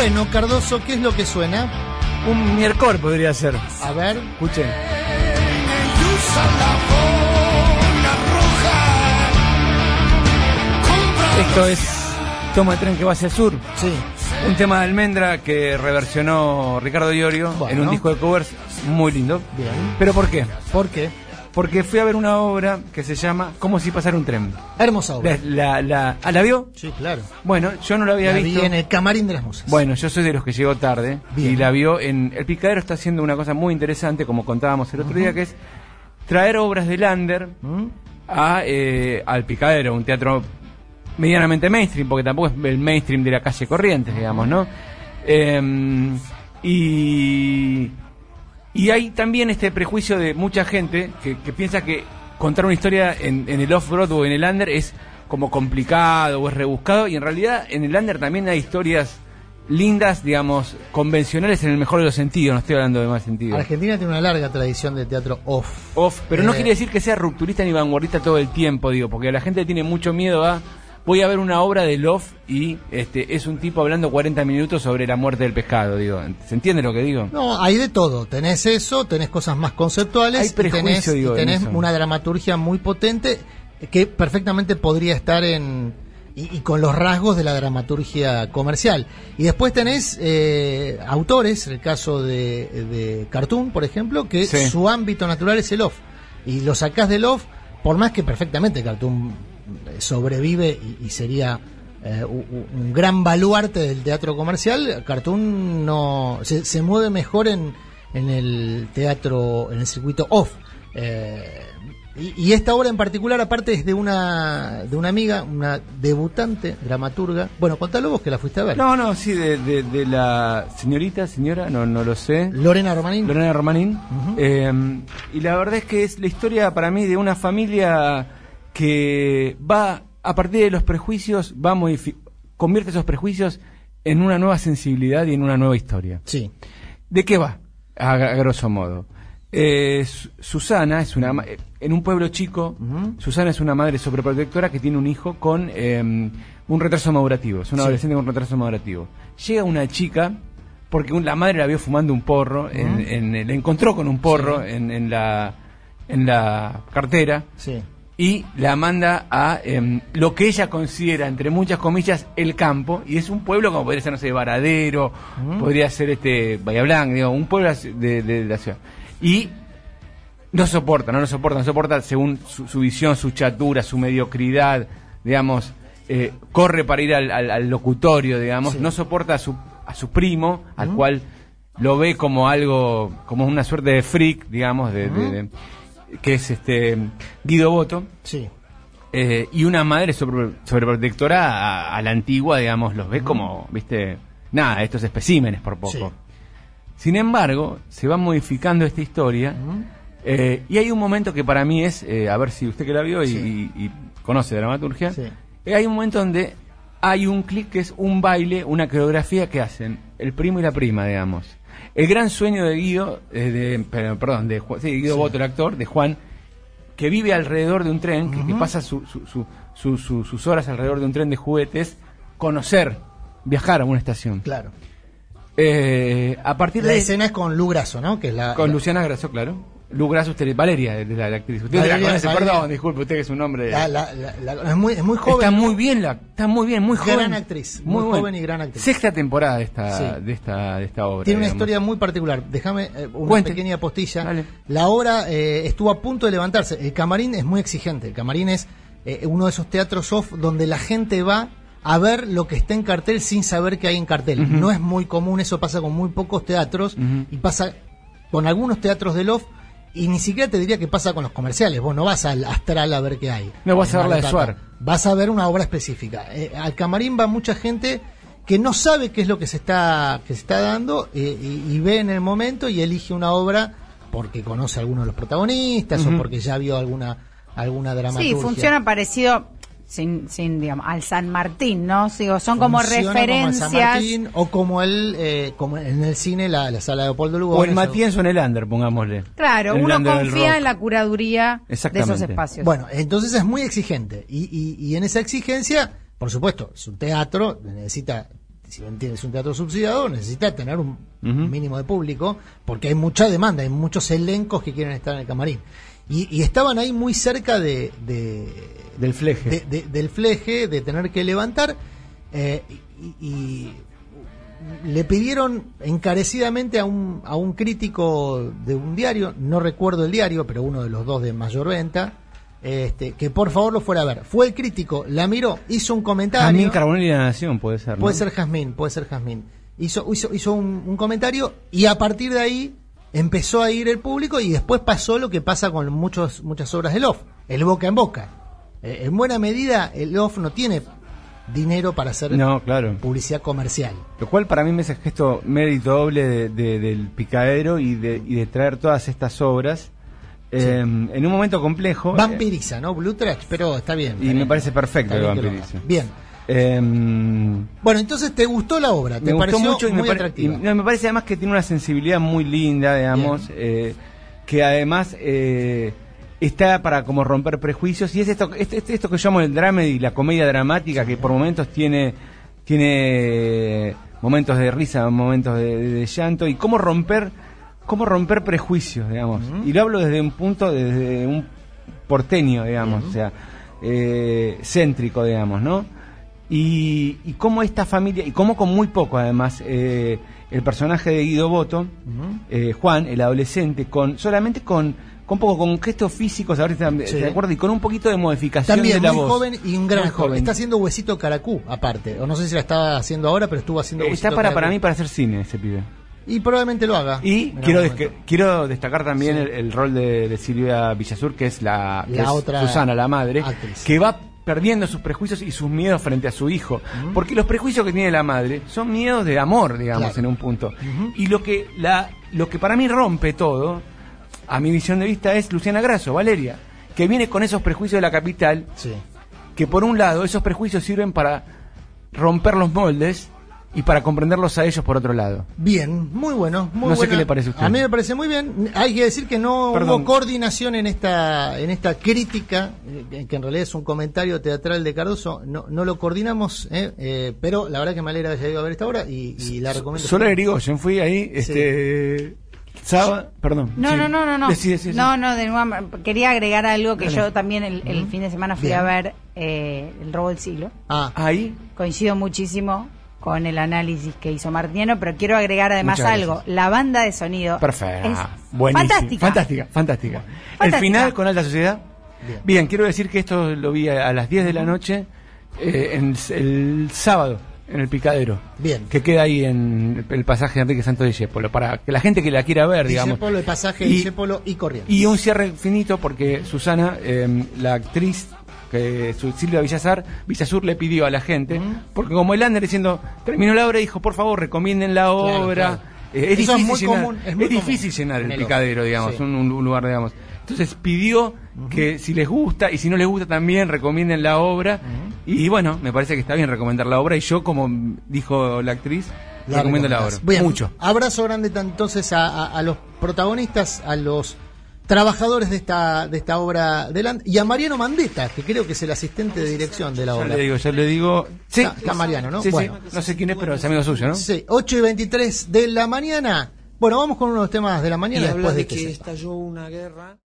Bueno, Cardoso, ¿qué es lo que suena? Un miércoles podría ser. A ver. Escuchen. Esto es Toma el tren que va hacia el sur. Sí. Un tema de almendra que reversionó Ricardo Iorio Bueno. en un disco de covers muy lindo. Bien. ¿Pero por qué? ¿Por qué? Porque fui a ver una obra que se llama Como si pasara un tren. Hermosa obra. La, la, la- ¿Ah, la vio? Sí, claro. Bueno, yo no la había La visto. vi en el camarín de las musas. Bueno, yo soy de los que llegó tarde Bien. y la vio en... El Picadero está haciendo una cosa muy interesante, como contábamos el otro día, que es traer obras de Lander ¿Mm? a, eh, al Picadero, un teatro medianamente mainstream, porque tampoco es el mainstream de la calle Corrientes, digamos, ¿no? Eh, y, y hay también este prejuicio de mucha gente que, que piensa que contar una historia en, en el off-road o en el under es como complicado o es rebuscado, y en realidad en el under también hay historias lindas, digamos, convencionales en el mejor de los sentidos, no estoy hablando de más sentido. Argentina tiene una larga tradición de teatro off. Off, pero no Eh, quiere decir que sea rupturista ni vanguardista todo el tiempo, digo, porque la gente tiene mucho miedo a voy a ver una obra de Love y este es un tipo hablando 40 minutos sobre la muerte del pescado, digo. ¿Se entiende lo que digo? No, hay de todo. Tenés eso, tenés cosas más conceptuales Hay y prejuicio, tenés, y digo, en tenés una dramaturgia muy potente que perfectamente podría estar en y, y con los rasgos de la dramaturgia comercial. Y después tenés eh, autores, el caso de, de Cartoon, por ejemplo, que Sí. su ámbito natural es el off. Y lo sacás del off, por más que perfectamente Cartoon sobrevive y, y sería eh, un gran baluarte del teatro comercial, Cartoon no se, se mueve mejor en, en el teatro, en el circuito off. Eh, y, y esta obra en particular, aparte, es de una, de una amiga, una debutante dramaturga. Bueno, contalo vos que la fuiste a ver. No, no, sí, de, de- de la señorita, señora, no, no lo sé. Lorena Romanín. Lorena Romanín. Eh, y la verdad es que es la historia para mí de una familia que va, a partir de los prejuicios, va a convierte esos prejuicios en una nueva sensibilidad y en una nueva historia. Sí. ¿De qué va? A, a grosso modo. Eh, Su- Susana es una en un pueblo chico. Susana es una madre sobreprotectora que tiene un hijo con eh, un retraso madurativo. Es una Sí. adolescente con un retraso madurativo. Llega una chica porque un- la madre la vio fumando un porro. en, en- la encontró con un porro Sí. en, en la en la cartera Sí. Y la manda a em, lo que ella considera, entre muchas comillas, el campo, y es un pueblo como podría ser, no sé, Varadero, Mm. podría ser este Bahía Blanca, digo, un pueblo de, de la ciudad. Y no soporta, no lo soporta, no soporta según su, su visión, su chatura, su mediocridad, digamos, eh, corre para ir al, al- al locutorio, digamos, Sí. no soporta a su, a su primo, al Mm. cual lo ve como algo, como una suerte de freak, digamos, de, de- Mm. de- que es este Guido Boto, Sí. eh, y una madre sobre, sobreprotectora a, a la antigua, digamos, los ve como, viste, nada, estos especímenes por poco. Sí. Sin embargo, se va modificando esta historia eh, y hay un momento que para mí es, eh, a ver si usted que la vio y, Sí. y- y conoce dramaturgia, Sí. hay un momento donde hay un clic que es un baile, una coreografía que hacen el primo y la prima, digamos. El gran sueño de Guido, eh, de, perdón, de Juan- sí, Guido Sí. Boto, el actor, de Juan, que vive alrededor de un tren, que, pasa su- su- su- su- su- sus horas alrededor de un tren de juguetes, conocer, viajar a una estación. Claro. Eh, a partir La de escena es con Lu Grasso, ¿no? Que es la, con la- Luciana Grasso, claro. Lu Grasso, usted, Valeria, de la, la actriz. Usted la Valeria, conoce, Valeria. perdón, disculpe, usted que es un hombre. la- la- la- la- es, muy, es muy joven. está muy bien, la, está muy bien, muy Gran joven. actriz, muy joven y gran actriz. Sexta temporada de esta, Sí. de esta, de esta obra. Tiene una digamos. historia muy particular. Déjame eh, una Cuente. pequeña postilla. Dale. La obra eh, estuvo a punto de levantarse. El camarín es muy exigente. El camarín es eh, uno de esos teatros off donde la gente va a ver lo que está en cartel sin saber que hay en cartel. No es muy común, eso pasa con muy pocos teatros y pasa con algunos teatros del off y ni siquiera te diría que pasa con los comerciales. Vos no vas al astral a ver qué hay. No vas a ver la de Suar. Vas a ver una obra específica. Eh, al camarín va mucha gente que no sabe qué es lo que se está, que se está dando eh, y, y ve en el momento y elige una obra porque conoce a alguno de los protagonistas o porque ya vio alguna, alguna Sí, dramaturgia. funciona parecido sin, sin digamos, al San Martín, ¿no? Digo, son como Funciona como el San referencias. Martín, o como el eh, como en el cine la, la sala de Leopoldo Lugones O el Matías o en el Under, pongámosle. Claro, El uno confía en la curaduría de esos espacios. Bueno, entonces es muy exigente. Y, y, y en esa exigencia, por supuesto, es un teatro, necesita si bien tienes un teatro subsidiado, necesita tener un mínimo de público, porque hay mucha demanda, hay muchos elencos que quieren estar en el camarín. Y, y estaban ahí muy cerca de, de- Del fleje. de- de- del fleje, de tener que levantar, eh, y, y le pidieron encarecidamente a un, a un crítico de un diario, no recuerdo el diario, pero uno de los dos de mayor venta, este, que por favor lo fuera a ver. Fue el crítico, la miró, hizo un comentario. También Carbonell y la Nación puede ser. ¿no? Puede ser Jazmín, puede ser Jazmín. Hizo, hizo, hizo un, un comentario y a partir de ahí empezó a ir el público y después pasó lo que pasa con muchos, muchas obras del OFF, el boca en boca. Eh, en buena medida el OFF no tiene dinero para hacer No, claro. publicidad comercial. Lo cual para mí me hace gesto mérito doble de- de- del picadero y de, y de traer todas estas obras eh, en un momento complejo. Vampiriza, ¿no? Blue Trash, pero está bien. y me parece perfecto que vampiriza. Bien. Eh, Bueno, entonces te gustó la obra, te me gustó pareció mucho y me, muy atractiva. y, no, me parece además que tiene una sensibilidad muy linda, digamos, eh, que además eh, está para como romper prejuicios y es esto, este- este- esto que yo llamo el drama y la comedia dramática que por momentos tiene tiene momentos de risa, momentos de, de- de llanto y cómo romper cómo romper prejuicios, digamos. Y lo hablo desde un punto desde un porteño, digamos, o sea, eh, céntrico, digamos, ¿no? Y, y cómo esta familia, y cómo con muy poco además, eh, el personaje de Guido Boto, eh, Juan, el adolescente, con solamente con, con poco, con gestos físicos, ahora está, Sí. ¿de acuerdo? Y con un poquito de modificación También de la muy voz. joven y un gran Muy joven. Está haciendo Huesito Caracú, aparte. O no sé si la estaba haciendo ahora, pero estuvo haciendo Eh, Huesito Está para, para mí para hacer cine ese pibe. Y probablemente lo haga. Y quiero, quiero destacar también Sí. el, el rol de, de Silvia Villasur, que es la, que La es otra Susana, la madre, actriz. que va perdiendo sus prejuicios y sus miedos frente a su hijo. Porque los prejuicios que tiene la madre son miedos de amor, digamos, Claro. en un punto. Y lo que, la, lo que para mí rompe todo, a mi visión de vista, es Luciana Grasso, Valeria, que viene con esos prejuicios de la capital, Sí. que por un lado esos prejuicios sirven para romper los moldes y para comprenderlos a ellos por otro lado. Bien, muy bueno. Muy No sé buena. qué le parece a usted. A mí me parece muy bien. Hay que decir que no Perdón. hubo coordinación en esta en esta crítica, eh, que en realidad es un comentario teatral de Cardoso. No, no lo coordinamos, eh, eh, pero la verdad que me alegra que haya ido a ver esta obra y, y la recomiendo. Solo Erigoyen, fui ahí, este. Sábado, perdón. No, sí. no, no, no, no. Decí, decí. No, no, de nuevo, quería agregar algo que Dale. yo también el, el fin de semana fui Bien. a ver eh, El robo del siglo. Ah, Ahí, Coincido muchísimo con el análisis que hizo Martiniano, pero quiero agregar además algo. La banda de sonido perfecto. es Buenísimo. fantástica. Fantástica, fantástica. El Fantástica. final con Alta Sociedad. Bien. Bien. quiero decir que esto lo vi a, a las 10 de la noche, eh, en el sábado, en el Picadero. Bien. Que queda ahí en el pasaje de Enrique Santos Discépolo, para que la gente que la quiera ver, digamos. Discépolo, el pasaje Y- Discépolo y corriente. Y un cierre finito porque Susana, eh, la actriz que su- Silvia Villazar, Villazur le pidió a la gente, porque como el Ander diciendo, terminó la obra, dijo, por favor, recomienden la obra. claro. Eh, es Eso es difícil muy llenar, común, es muy común difícil llenar en el el picadero, digamos, Sí. un, lugar, digamos. Entonces pidió que si les gusta y si no les gusta también recomienden la obra. Y bueno, me parece que está bien recomendar la obra y yo, como dijo la actriz, La recomiendo la obra. Bien, Mucho. Abrazo grande entonces a, a- a los protagonistas, a los trabajadores de esta de esta obra de Land y a Mariano Mandetta, que creo que es el asistente de dirección de la Yo obra. le digo, yo le digo. Sí, Está- está Mariano, ¿no? Sí, sí. No sé quién es, pero es amigo suyo, ¿no? Sí, 8 y 23 de la mañana. Bueno, vamos con unos temas de la Y mañana habla después de, de este que set. estalló una guerra.